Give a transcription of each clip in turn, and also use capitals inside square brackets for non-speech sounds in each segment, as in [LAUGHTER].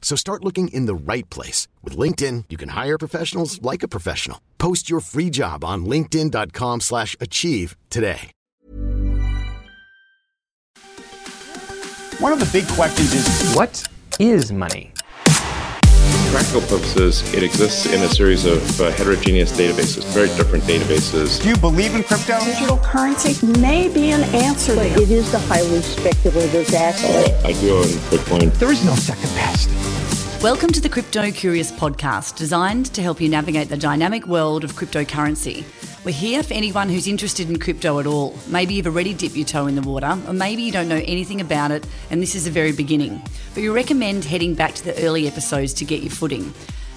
So start looking in the right place. With LinkedIn, you can hire professionals like a professional. Post your free job on linkedin.com slash achieve today. One of the big questions is What is money? Practical purposes, it exists in a series of uh, heterogeneous databases, very different databases. do you believe in crypto? Digital currency may be an answer But it is the highly speculative asset. Uh, I do own Bitcoin. There is no second best. Welcome to the Crypto Curious podcast, designed to help you navigate the dynamic world of cryptocurrency. We're here for anyone who's interested in crypto at all. Maybe you've already dipped your toe in the water, or maybe you don't know anything about it and this is the very beginning. But we recommend heading back to the early episodes to get your footing.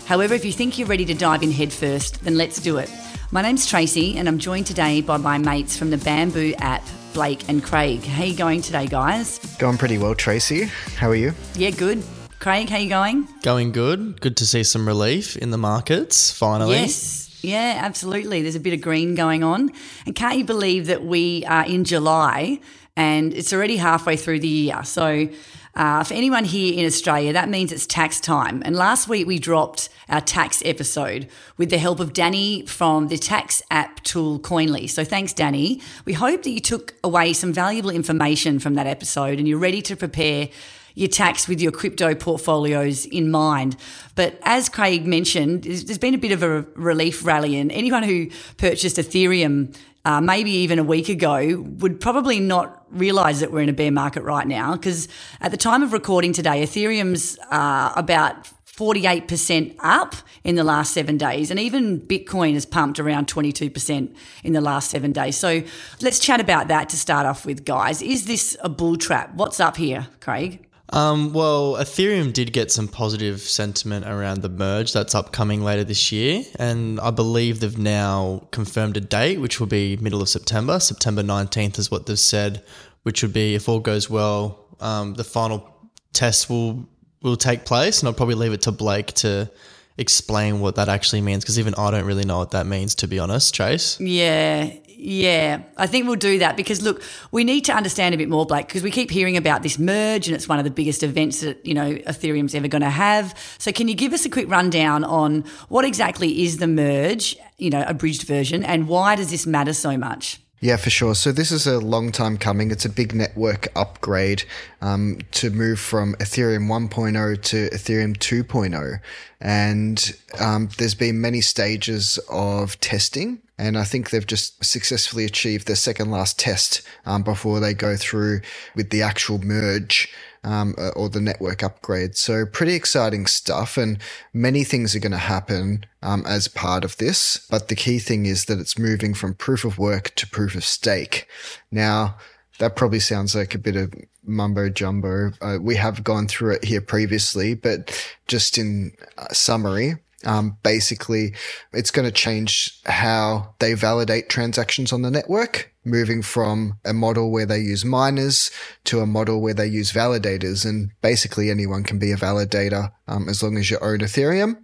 However, if you think you're ready to dive in headfirst, then let's do it. My name's Tracy, and I'm joined today by my mates from the Bamboo app, Blake and Craig. How you going today, guys? Going pretty well, Tracy. How are you? Yeah, good. Craig, how are you going? Going good. Good to see some relief in the markets finally. Yes. Yeah, absolutely. There's a bit of green going on. And can't you believe that we are in July and it's already halfway through the year? So, uh, for anyone here in Australia, that means it's tax time. And last week we dropped our tax episode with the help of Danny from the tax app tool Koinly. So thanks, Danny. We hope that you took away some valuable information from that episode and you're ready to prepare your tax with your crypto portfolios in mind. But as Craig mentioned, there's been a bit of a relief rally, and anyone who purchased Ethereum uh, maybe even a week ago would probably not realize that we're in a bear market right now because at the time of recording today, Ethereum's uh, about 48% up in the last seven days. And even Bitcoin has pumped around 22% in the last seven days. So let's chat about that to start off with, guys. Is this a bull trap? What's up here, Craig? Um, well, Ethereum did get some positive sentiment around the merge that's upcoming later this year, and I believe they've now confirmed a date, which will be middle of September. September nineteenth is what they've said, which would be if all goes well, um, the final test will will take place, and I'll probably leave it to Blake to explain what that actually means because even I don't really know what that means to be honest, Trace. Yeah, yeah. I think we'll do that because look, we need to understand a bit more, Blake, because we keep hearing about this merge and it's one of the biggest events that, you know, Ethereum's ever going to have. So can you give us a quick rundown on what exactly is the merge, you know, abridged version, and why does this matter so much? Yeah, for sure. So this is a long time coming. It's a big network upgrade um, to move from Ethereum 1.0 to Ethereum 2.0, and um, there's been many stages of testing. And I think they've just successfully achieved their second last test um, before they go through with the actual merge um, or the network upgrade. So pretty exciting stuff, and many things are going to happen um, as part of this. But the key thing is that it's moving from proof of work to proof of stake. Now, that probably sounds like a bit of mumbo jumbo. Uh, we have gone through it here previously, but just in uh, summary. Um, basically, it's going to change how they validate transactions on the network, moving from a model where they use miners to a model where they use validators. And basically, anyone can be a validator um, as long as you own Ethereum.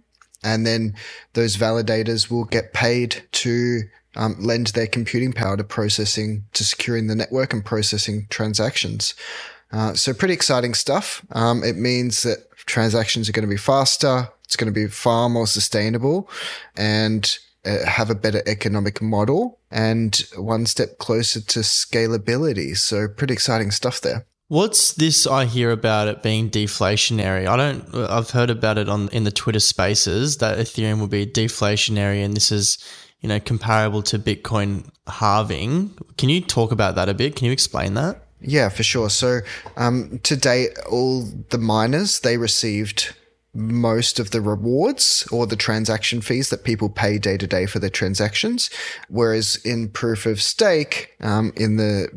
And then those validators will get paid to um, lend their computing power to processing, to securing the network and processing transactions. Uh, so pretty exciting stuff. Um, it means that transactions are going to be faster. It's going to be far more sustainable and uh, have a better economic model and one step closer to scalability. So pretty exciting stuff there. What's this I hear about it being deflationary? I don't I've heard about it on in the Twitter spaces that Ethereum will be deflationary and this is, you know, comparable to Bitcoin halving. Can you talk about that a bit? Can you explain that? Yeah, for sure. So um, to date, all the miners they received most of the rewards or the transaction fees that people pay day to day for their transactions, whereas in proof of stake, um, in the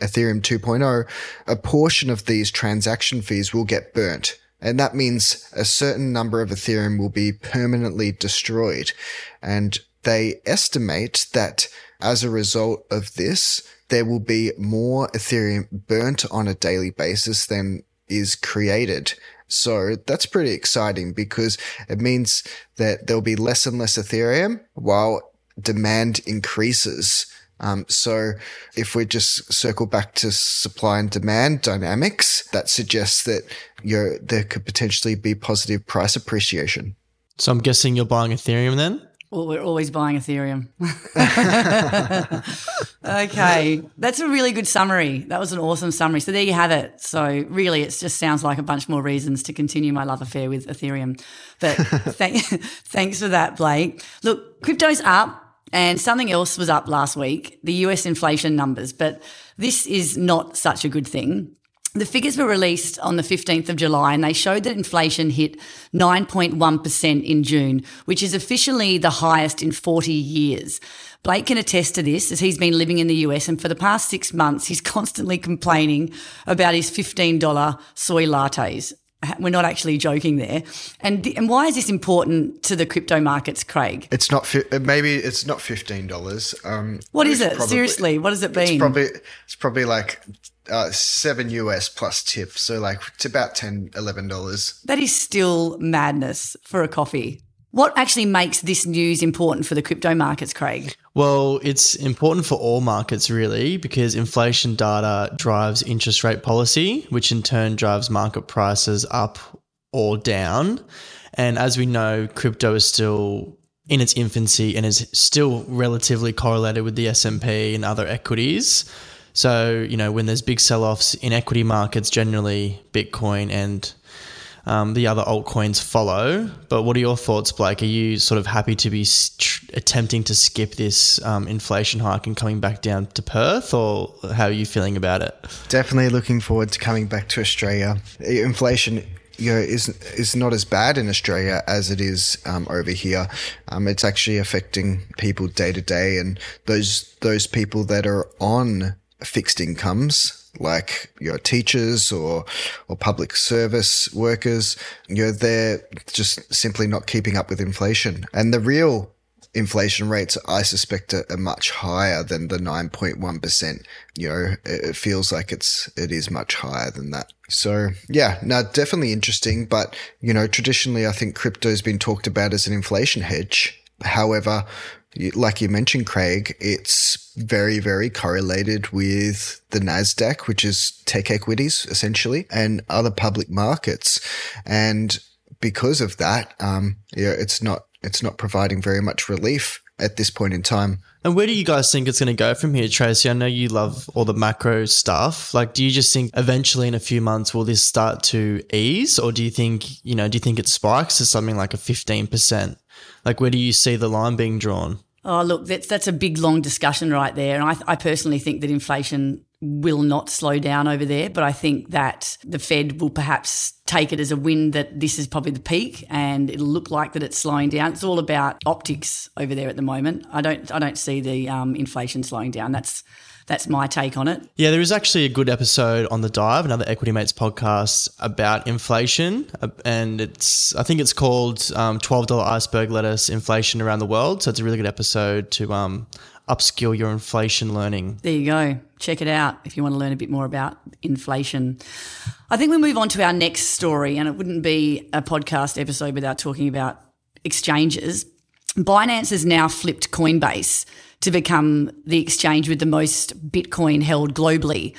Ethereum 2.0, a portion of these transaction fees will get burnt. And that means a certain number of Ethereum will be permanently destroyed. And they estimate that as a result of this, there will be more Ethereum burnt on a daily basis than is created. So that's pretty exciting because it means that there'll be less and less Ethereum while demand increases. Um, so if we just circle back to supply and demand dynamics, that suggests that you there could potentially be positive price appreciation. So I'm guessing you're buying Ethereum then? Well, we're always buying Ethereum. [LAUGHS] okay, that's a really good summary. That was an awesome summary. So there you have it. So really, it just sounds like a bunch more reasons to continue my love affair with Ethereum. But [LAUGHS] th- thanks for that, Blake. Look, crypto's up. And something else was up last week, the US inflation numbers, but this is not such a good thing. The figures were released on the 15th of July and they showed that inflation hit 9.1% in June, which is officially the highest in 40 years. Blake can attest to this as he's been living in the US and for the past six months, he's [LAUGHS] constantly complaining about his $15 soy lattes. We're not actually joking there. And and why is this important to the crypto markets, Craig? It's not fi- maybe it's not fifteen dollars. Um, what is it? Probably, Seriously, what does it mean? It's probably it's probably like uh, seven US plus tip, so like it's about 10 dollars. That is still madness for a coffee. What actually makes this news important for the crypto markets, Craig? Well, it's important for all markets, really, because inflation data drives interest rate policy, which in turn drives market prices up or down. And as we know, crypto is still in its infancy and is still relatively correlated with the S&P and other equities. So, you know, when there's big sell-offs in equity markets, generally Bitcoin and um, the other altcoins follow. But what are your thoughts, Blake? Are you sort of happy to be attempting to skip this um, inflation hike and coming back down to Perth, or how are you feeling about it? Definitely looking forward to coming back to Australia. Inflation you know, is is not as bad in Australia as it is um, over here. Um, it's actually affecting people day to day, and those those people that are on fixed incomes like your teachers or or public service workers, you know, they're just simply not keeping up with inflation. And the real inflation rates, I suspect, are, much higher than the 9.1%. You know, it feels like it's, it is much higher than that. So yeah, now definitely interesting. But, you know, traditionally, I think crypto has been talked about as an inflation hedge. However, like you mentioned, Craig, it's very, very correlated with the NASDAQ, which is tech equities essentially, and other public markets. And because of that, um, yeah, it's not, it's not providing very much relief at this point in time. And where do you guys think it's going to go from here, Tracy? I know you love all the macro stuff. Like, do you just think eventually in a few months will this start to ease, or do you think you know? Do you think it spikes to something like a fifteen percent? Like, where do you see the line being drawn? Oh, look, that's that's a big long discussion right there, and I, I personally think that inflation will not slow down over there, but I think that the Fed will perhaps take it as a win that this is probably the peak, and it'll look like that it's slowing down. It's all about optics over there at the moment. I don't I don't see the um, inflation slowing down. That's that's my take on it. Yeah, there is actually a good episode on the dive, another Equity Mates podcast about inflation, uh, and it's I think it's called um, Twelve Dollar Iceberg Lettuce: Inflation Around the World. So it's a really good episode to um, upskill your inflation learning. There you go. Check it out if you want to learn a bit more about inflation. I think we move on to our next story, and it wouldn't be a podcast episode without talking about exchanges. Binance has now flipped Coinbase to become the exchange with the most Bitcoin held globally.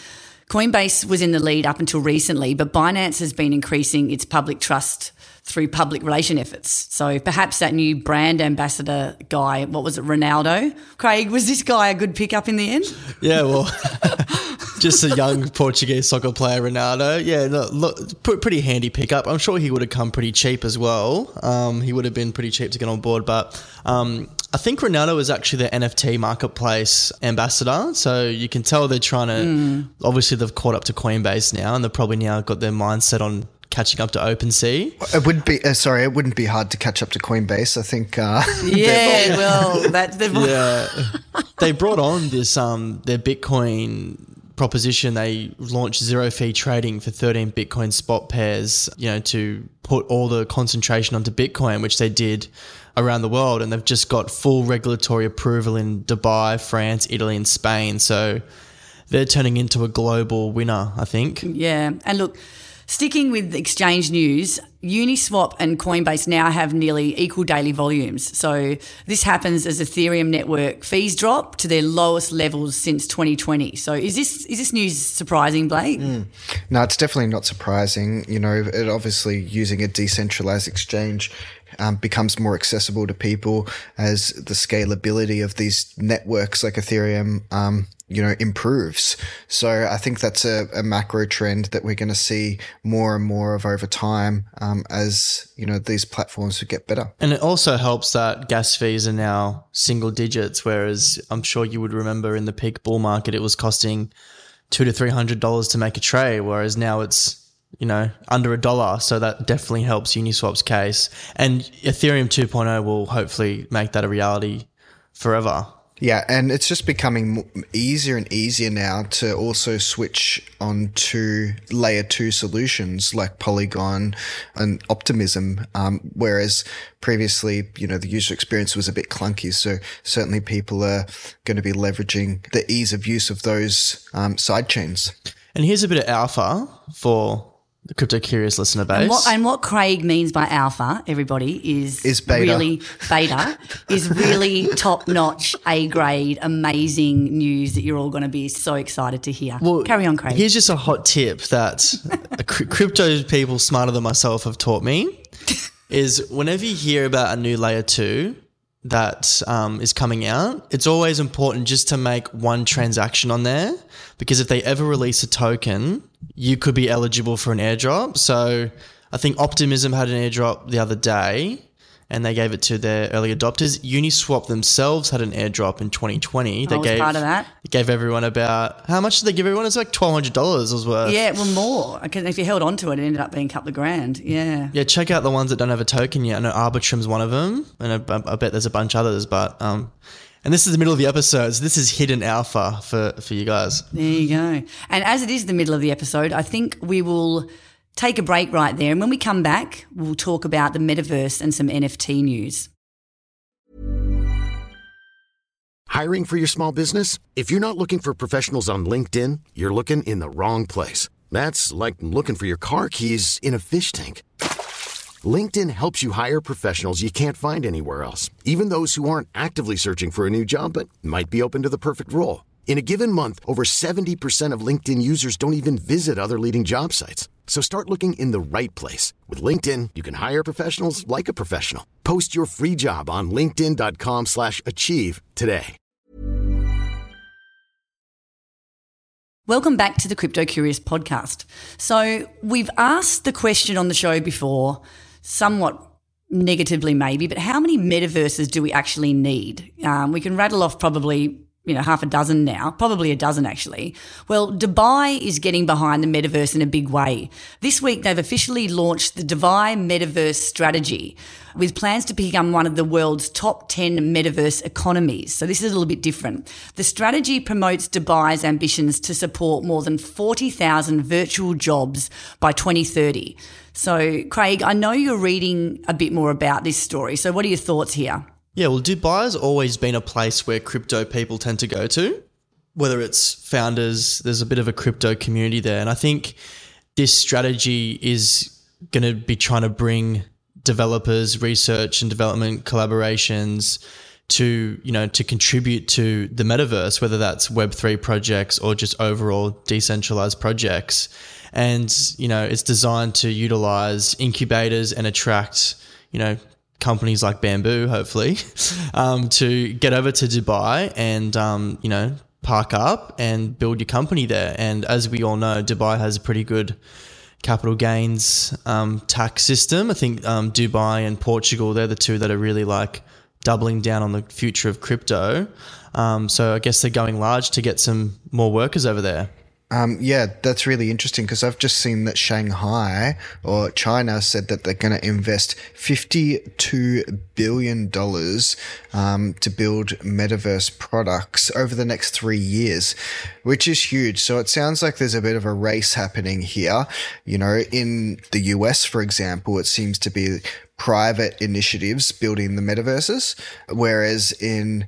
Coinbase was in the lead up until recently, but Binance has been increasing its public trust through public relation efforts. So perhaps that new brand ambassador guy, what was it, Ronaldo? Craig, was this guy a good pickup in the end? Yeah, well, [LAUGHS] just a young Portuguese soccer player, Ronaldo. Yeah, look, pretty handy pickup. I'm sure he would have come pretty cheap as well. Um, he would have been pretty cheap to get on board, but um, I think Ronaldo is actually the NFT marketplace ambassador. So you can tell they're trying to, mm. obviously, they've caught up to Coinbase now and they've probably now got their mindset on catching up to OpenSea. It would be uh, sorry, it wouldn't be hard to catch up to Coinbase. I think. Uh, [LAUGHS] yeah, well, that [LAUGHS] yeah, they brought on this um their Bitcoin proposition. They launched zero fee trading for 13 Bitcoin spot pairs, you know, to put all the concentration onto Bitcoin, which they did around the world. And they've just got full regulatory approval in Dubai, France, Italy, and Spain. So they're turning into a global winner, I think. Yeah. And look, sticking with exchange news, Uniswap and Coinbase now have nearly equal daily volumes. So this happens as Ethereum network fees drop to their lowest levels since 2020. So is this is this news surprising, Blake? Mm. No, it's definitely not surprising. You know, it obviously using a decentralized exchange um, becomes more accessible to people as the scalability of these networks like Ethereum um, you know, improves. So I think that's a, a macro trend that we're going to see more and more of over time um, as, you know, these platforms would get better. And it also helps that gas fees are now single digits, whereas I'm sure you would remember in the peak bull market, it was costing two to three hundred dollars to make a trade, whereas now it's you know under a dollar. So that definitely helps Uniswap's case, and Ethereum 2.0 will hopefully make that a reality forever. Yeah, and it's just becoming easier and easier now to also switch on to layer two solutions like Polygon and Optimism, um, whereas previously, you know, the user experience was a bit clunky. So certainly people are going to be leveraging the ease of use of those um, side chains. And here's a bit of alpha for the crypto curious listener base. And what, and what, Craig means by alpha, everybody, is, is beta. really beta, is really [LAUGHS] top notch, A grade, amazing news that you're all going to be so excited to hear. Well, Carry on, Craig. Here's just a hot tip that [LAUGHS] crypto people smarter than myself have taught me [LAUGHS] is whenever you hear about a new layer two, that um, is coming out, it's always important just to make one transaction on there because if they ever release a token, you could be eligible for an airdrop. So I think Optimism had an airdrop the other day and they gave it to their early adopters. Uniswap themselves had an airdrop in 2020. They gave part of that. gave everyone about how much did they give everyone? It's like twelve hundred dollars was worth. Yeah, well more. Because if you held on to it, it ended up being a couple of grand. Yeah. Yeah, check out the ones that don't have a token yet. I know Arbitrum's one of them, and I, I bet there's a bunch others. But um, and this is the middle of the episode, so this is hidden alpha for for you guys. There you go. And as it is the middle of the episode, I think we will take a break right there. And when we come back, we'll talk about the metaverse and some NFT news. Hiring for your small business? If you're not looking for professionals on LinkedIn, you're looking in the wrong place. That's like looking for your car keys in a fish tank. LinkedIn helps you hire professionals you can't find anywhere else, even those who aren't actively searching for a new job but might be open to the perfect role. In a given month, over 70% of LinkedIn users don't even visit other leading job sites. So start looking in the right place. With LinkedIn, you can hire professionals like a professional. Post your free job on linkedin.com slash achieve today. Welcome back to the Crypto Curious podcast. So we've asked the question on the show before, somewhat negatively maybe, but how many metaverses do we actually need? Um, we can rattle off probably you know, half a dozen now, probably a dozen actually. Well, Dubai is getting behind the metaverse in a big way. This week, they've officially launched the Dubai Metaverse Strategy with plans to become one of the world's top 10 metaverse economies. So this is a little bit different. The strategy promotes Dubai's ambitions to support more than 40,000 virtual jobs by 2030. So, Craig, I know you're reading a bit more about this story. So, what are your thoughts here? Yeah, well, Dubai has always been a place where crypto people tend to go to, whether it's founders, there's a bit of a crypto community there. And I think this strategy is going to be trying to bring developers, research and development collaborations to, you know, to contribute to the metaverse, whether that's Web3 projects or just overall decentralized projects. And, you know, it's designed to utilize incubators and attract, you know, companies like Bamboo, hopefully, [LAUGHS] um, to get over to Dubai and, um, you know, park up and build your company there. And as we all know, Dubai has a pretty good capital gains um, tax system. I think um, Dubai and Portugal, they're the two that are really like doubling down on the future of crypto. Um, so I guess they're going large to get some more workers over there. Um, yeah, that's really interesting because I've just seen that Shanghai or China said that they're going to invest $52 billion um, to build metaverse products over the next three years, which is huge. So it sounds like there's a bit of a race happening here. You know, in the US, for example, it seems to be private initiatives building the metaverses, whereas in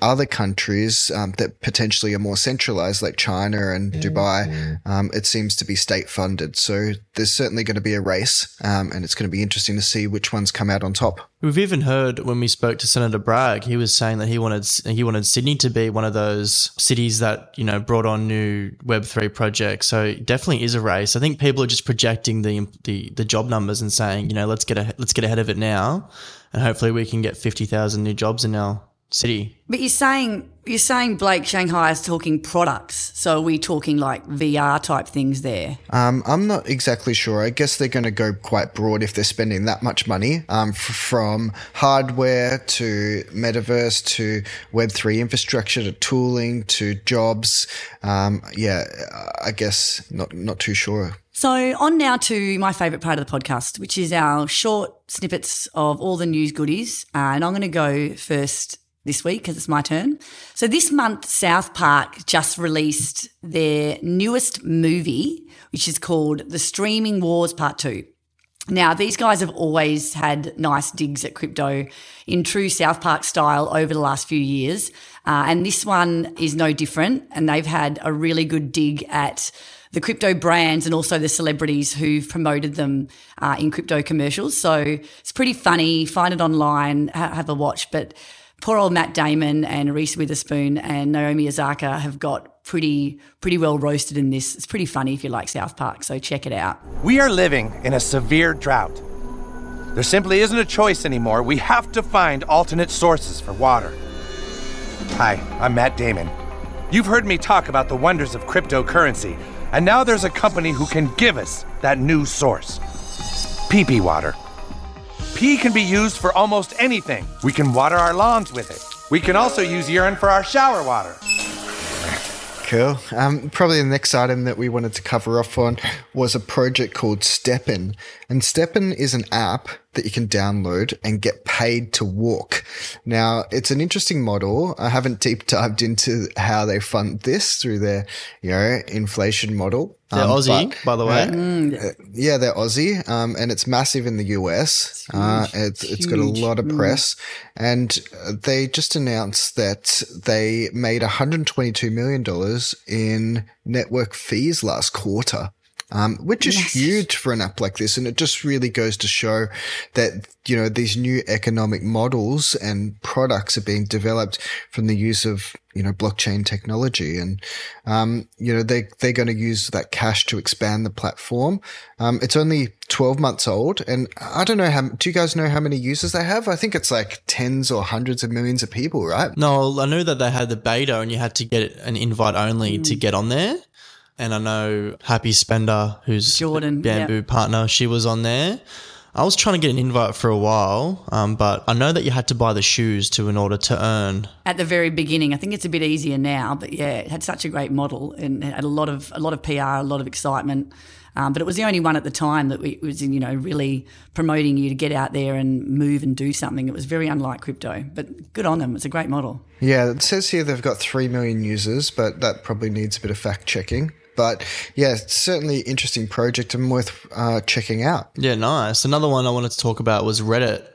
other countries um, that potentially are more centralized, like China and Dubai, um, it seems to be state funded. So there's certainly going to be a race, um, and it's going to be interesting to see which ones come out on top. We've even heard when we spoke to Senator Bragg, he was saying that he wanted he wanted Sydney to be one of those cities that you know brought on new Web three projects. So it definitely is a race. I think people are just projecting the the, the job numbers and saying you know let's get a, let's get ahead of it now, and hopefully we can get fifty thousand new jobs in our city. But you're saying you're saying Blake Shanghai is talking products. So are we talking like VR type things there? Um, I'm not exactly sure. I guess they're going to go quite broad if they're spending that much money, um, f- from hardware to metaverse to Web3 infrastructure to tooling to jobs. Um, yeah, I guess not, not too sure. So on now to my favourite part of the podcast, which is our short snippets of all the news goodies. Uh, and I'm going to go first this week because it's my turn. So this month, South Park just released their newest movie, which is called The Streaming Wars Part 2. Now, these guys have always had nice digs at crypto in true South Park style over the last few years. Uh, and this one is no different. And they've had a really good dig at the crypto brands and also the celebrities who've promoted them uh, in crypto commercials. So it's pretty funny. Find it online, ha- have a watch. But poor old Matt Damon and Reese Witherspoon and Naomi Osaka have got pretty pretty well roasted in this. It's pretty funny if you like South Park, so check it out. We are living in a severe drought. There simply isn't a choice anymore. We have to find alternate sources for water. Hi, I'm Matt Damon. You've heard me talk about the wonders of cryptocurrency, and now there's a company who can give us that new source. PP Water. Pee can be used for almost anything. We can water our lawns with it. We can also use urine for our shower water. Cool. Um, probably the next item that we wanted to cover off on was a project called STEPN. And STEPN is an app that you can download and get paid to walk. Now, it's an interesting model. I haven't deep dived into how they fund this through their, you know, inflation model. They're Um, Aussie, but- by the way. uh, yeah, they're Aussie, um, and it's massive in the US. Uh, it's, it's got a lot of press, and uh, they just announced that they made 122 million dollars in network fees last quarter. Um, which is huge for an app like this. And it just really goes to show that, you know, these new economic models and products are being developed from the use of, you know, blockchain technology. And, um, you know, they, they're going to use that cash to expand the platform. Um, it's only 12 months old. And I don't know how, do you guys know how many users they have? I think it's like tens or hundreds of millions of people, right? No, I knew that they had the beta and you had to get an invite only to get on there. And I know Happy Spender, who's Jordan, Bamboo yep. partner, she was on there. I was trying to get an invite for a while, um, but I know that you had to buy the shoes to in order to earn. At the very beginning, I think it's a bit easier now, but yeah, it had such a great model and it had a lot of a lot of PR, a lot of excitement. Um, but it was the only one at the time that we, was, you know, really promoting you to get out there and move and do something. It was very unlike crypto, but good on them. It's a great model. Yeah, it says here they've got 3 million users, but that probably needs a bit of fact checking. But yeah, it's certainly interesting project and worth uh, checking out. Yeah, nice. Another one I wanted to talk about was Reddit.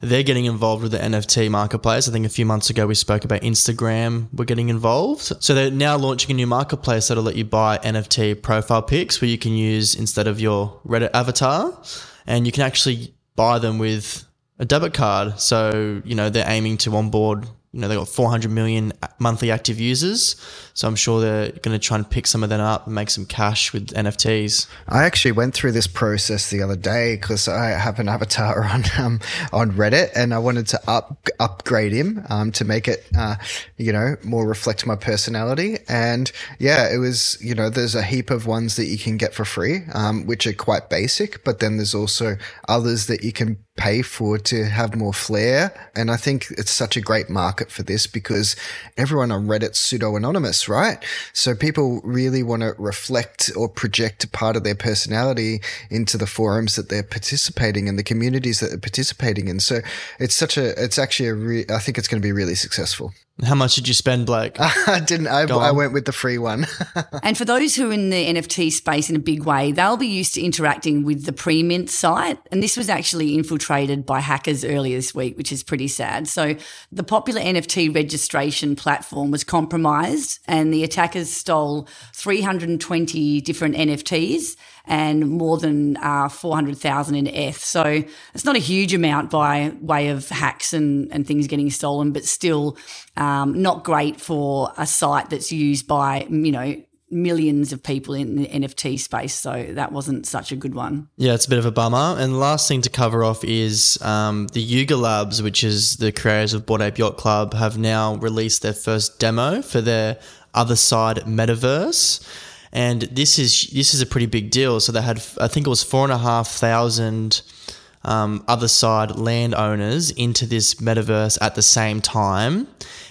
They're getting involved with the NFT marketplace. I think a few months ago we spoke about Instagram were getting involved. So they're now launching a new marketplace that'll let you buy NFT profile pics where you can use instead of your Reddit avatar and you can actually buy them with a debit card. So, you know, they're aiming to onboard, you know, they've got 400 million monthly active users. So I'm sure they're going to try and pick some of them up and make some cash with NFTs. I actually went through this process the other day because I have an avatar [LAUGHS] on um, on Reddit and I wanted to up upgrade him um, to make it uh, you know more reflect my personality. And yeah, it was you know there's a heap of ones that you can get for free, um, which are quite basic, but then there's also others that you can pay for to have more flair. And I think it's such a great market for this because everyone on Reddit's pseudo anonymous, right? So people really want to reflect or project a part of their personality into the forums that they're participating in, the communities that they're participating in. So it's such a, it's actually a re- I think it's going to be really successful. How much did you spend, Blake? [LAUGHS] I didn't. I, I, went with the free one. [LAUGHS] and for those who are in the NFT space in a big way, they'll be used to interacting with the Premint site. And this was actually infiltrated by hackers earlier this week, which is pretty sad. So the popular NFT registration platform was compromised and the attackers stole 320 different NFTs and more than uh, 400,000 in ETH. So it's not a huge amount by way of hacks and, and things getting stolen, but still um, not great for a site that's used by, you know, millions of people in the NFT space. So that wasn't such a good one. Yeah, it's a bit of a bummer. And last thing to cover off is um, the Yuga Labs, which is the creators of Bored Ape Yacht Club, have now released their first demo for their Otherside metaverse and this is this is a pretty big deal. So they had, I think it was four and a half thousand um, Otherside landowners into this metaverse at the same time,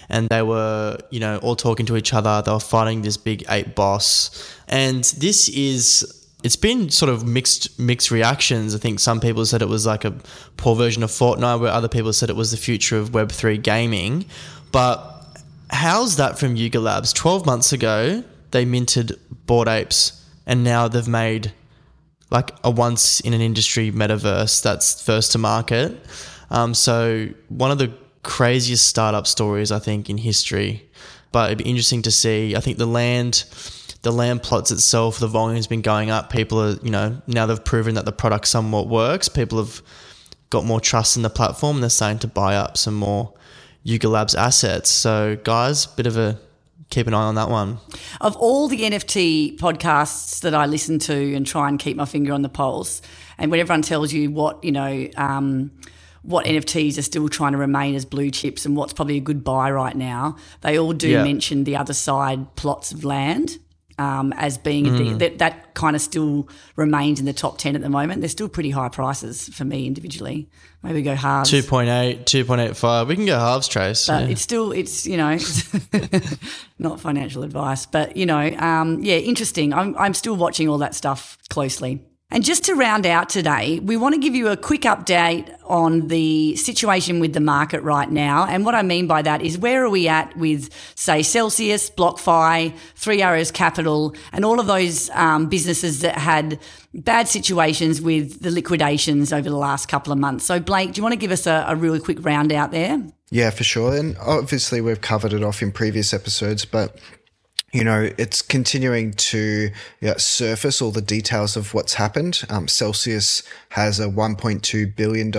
and they were, you know, all talking to each other. They were fighting this big ape boss, and this is. It's been sort of mixed mixed reactions. I think some people said it was like a poor version of Fortnite, where other people said it was the future of Web three gaming. But how's that from Yuga Labs? Twelve months ago, they minted Bored Apes, and now they've made like a once in an industry metaverse that's first to market. Um, so one of the craziest startup stories I think in history. But it'd be interesting to see. I think the land, the land plots itself, the volume's been going up. People are, you know, now they've proven that the product somewhat works. People have got more trust in the platform. And they're starting to buy up some more Yuga Labs assets. So guys, bit of a keep an eye on that one. Of all the NFT podcasts that I listen to and try and keep my finger on the pulse, and when everyone tells you what, you know, um, what NFTs are still trying to remain as blue chips and what's probably a good buy right now, they all do yeah. mention the Otherside plots of land. Um, as being mm. that that kind of still remains in the top 10 at the moment. They're still pretty high prices for me individually. Maybe go halves. 2.8, 2.85. We can go halves, Trace. But yeah. it's still, it's, you know, [LAUGHS] not financial advice, but, you know, um, yeah, interesting. I'm, I'm still watching all that stuff closely. And just to round out today, we want to give you a quick update on the situation with the market right now. And what I mean by that is where are we at with, say, Celsius, BlockFi, Three Arrows Capital, and all of those um, businesses that had bad situations with the liquidations over the last couple of months. So, Blake, do you want to give us a, a really quick round out there? Yeah, for sure. And obviously, we've covered it off in previous episodes, but you know, it's continuing to you know, surface all the details of what's happened. Um, Celsius has a $1.2 billion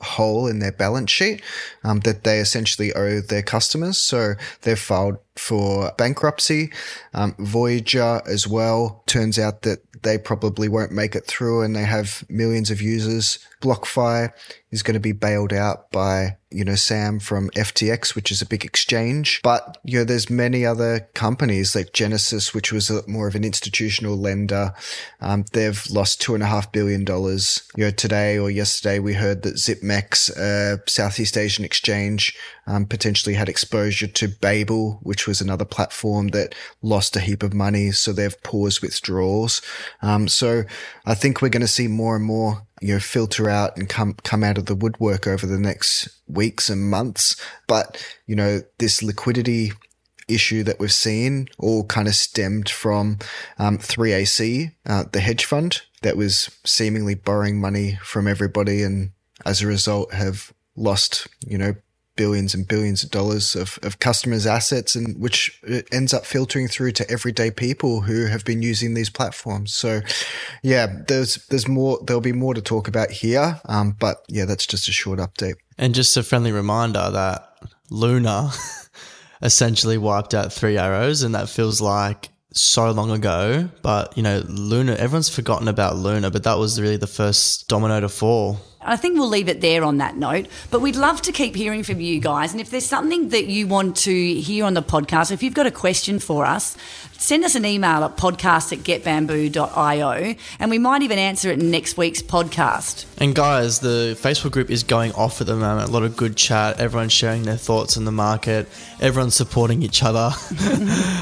hole in their balance sheet um, that they essentially owe their customers. So they've filed for bankruptcy. Um, Voyager as well. Turns out that they probably won't make it through and they have millions of users. BlockFi is going to be bailed out by, you know, Sam from FTX, which is a big exchange. But, you know, there's many other companies like Genesis, which was a, more of an institutional lender. Um, they've lost two and a half billion dollars. You know, today or yesterday, we heard that ZipMex, uh, Southeast Asian exchange, um, potentially had exposure to Babel, which was another platform that lost a heap of money. So they've paused withdrawals. Um, so I think we're going to see more and more, you know, filter out and come, come out of the woodwork over the next weeks and months. But, you know, this liquidity issue that we've seen all kind of stemmed from um, 3AC, uh, the hedge fund that was seemingly borrowing money from everybody and as a result have lost, you know, billions and billions of dollars of, of customers' assets, and which uh, ends up filtering through to everyday people who have been using these platforms. So, yeah, there's there's more. There'll be more to talk about here, um, but yeah, that's just a short update. And just a friendly reminder that Luna [LAUGHS] essentially wiped out three arrows, and that feels like so long ago. But you know, Luna, everyone's forgotten about Luna, but that was really the first domino to fall. I think we'll leave it there on that note. But we'd love to keep hearing from you guys. And if there's something that you want to hear on the podcast, if you've got a question for us, send us an email at podcast at getbamboo.io and we might even answer it in next week's podcast. And guys, the Facebook group is going off at the moment. A lot of good chat. Everyone's sharing their thoughts on the market. Everyone's supporting each other.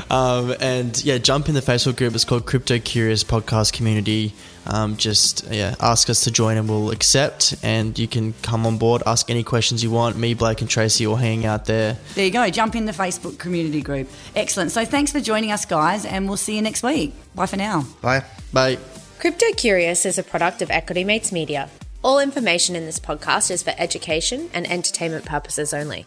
[LAUGHS] um, and yeah, jump in the Facebook group. It's called Crypto Curious Podcast Community. Um, just yeah, ask us to join and we'll accept. And you can come on board, ask any questions you want. Me, Blake, and Tracy will hang out there. There you go. Jump in the Facebook community group. Excellent. So thanks for joining us, guys, and we'll see you next week. Bye for now. Bye. Bye. Crypto Curious is a product of Equity Mates Media. All information in this podcast is for education and entertainment purposes only.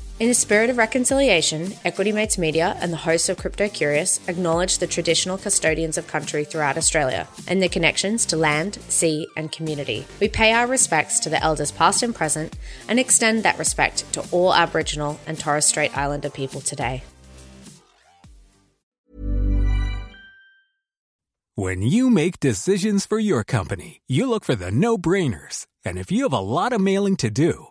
In a spirit of reconciliation, Equity Mates Media and the hosts of Crypto Curious acknowledge the traditional custodians of country throughout Australia and their connections to land, sea, and community. We pay our respects to the elders past and present and extend that respect to all Aboriginal and Torres Strait Islander people today. When you make decisions for your company, you look for the no brainers. And if you have a lot of mailing to do,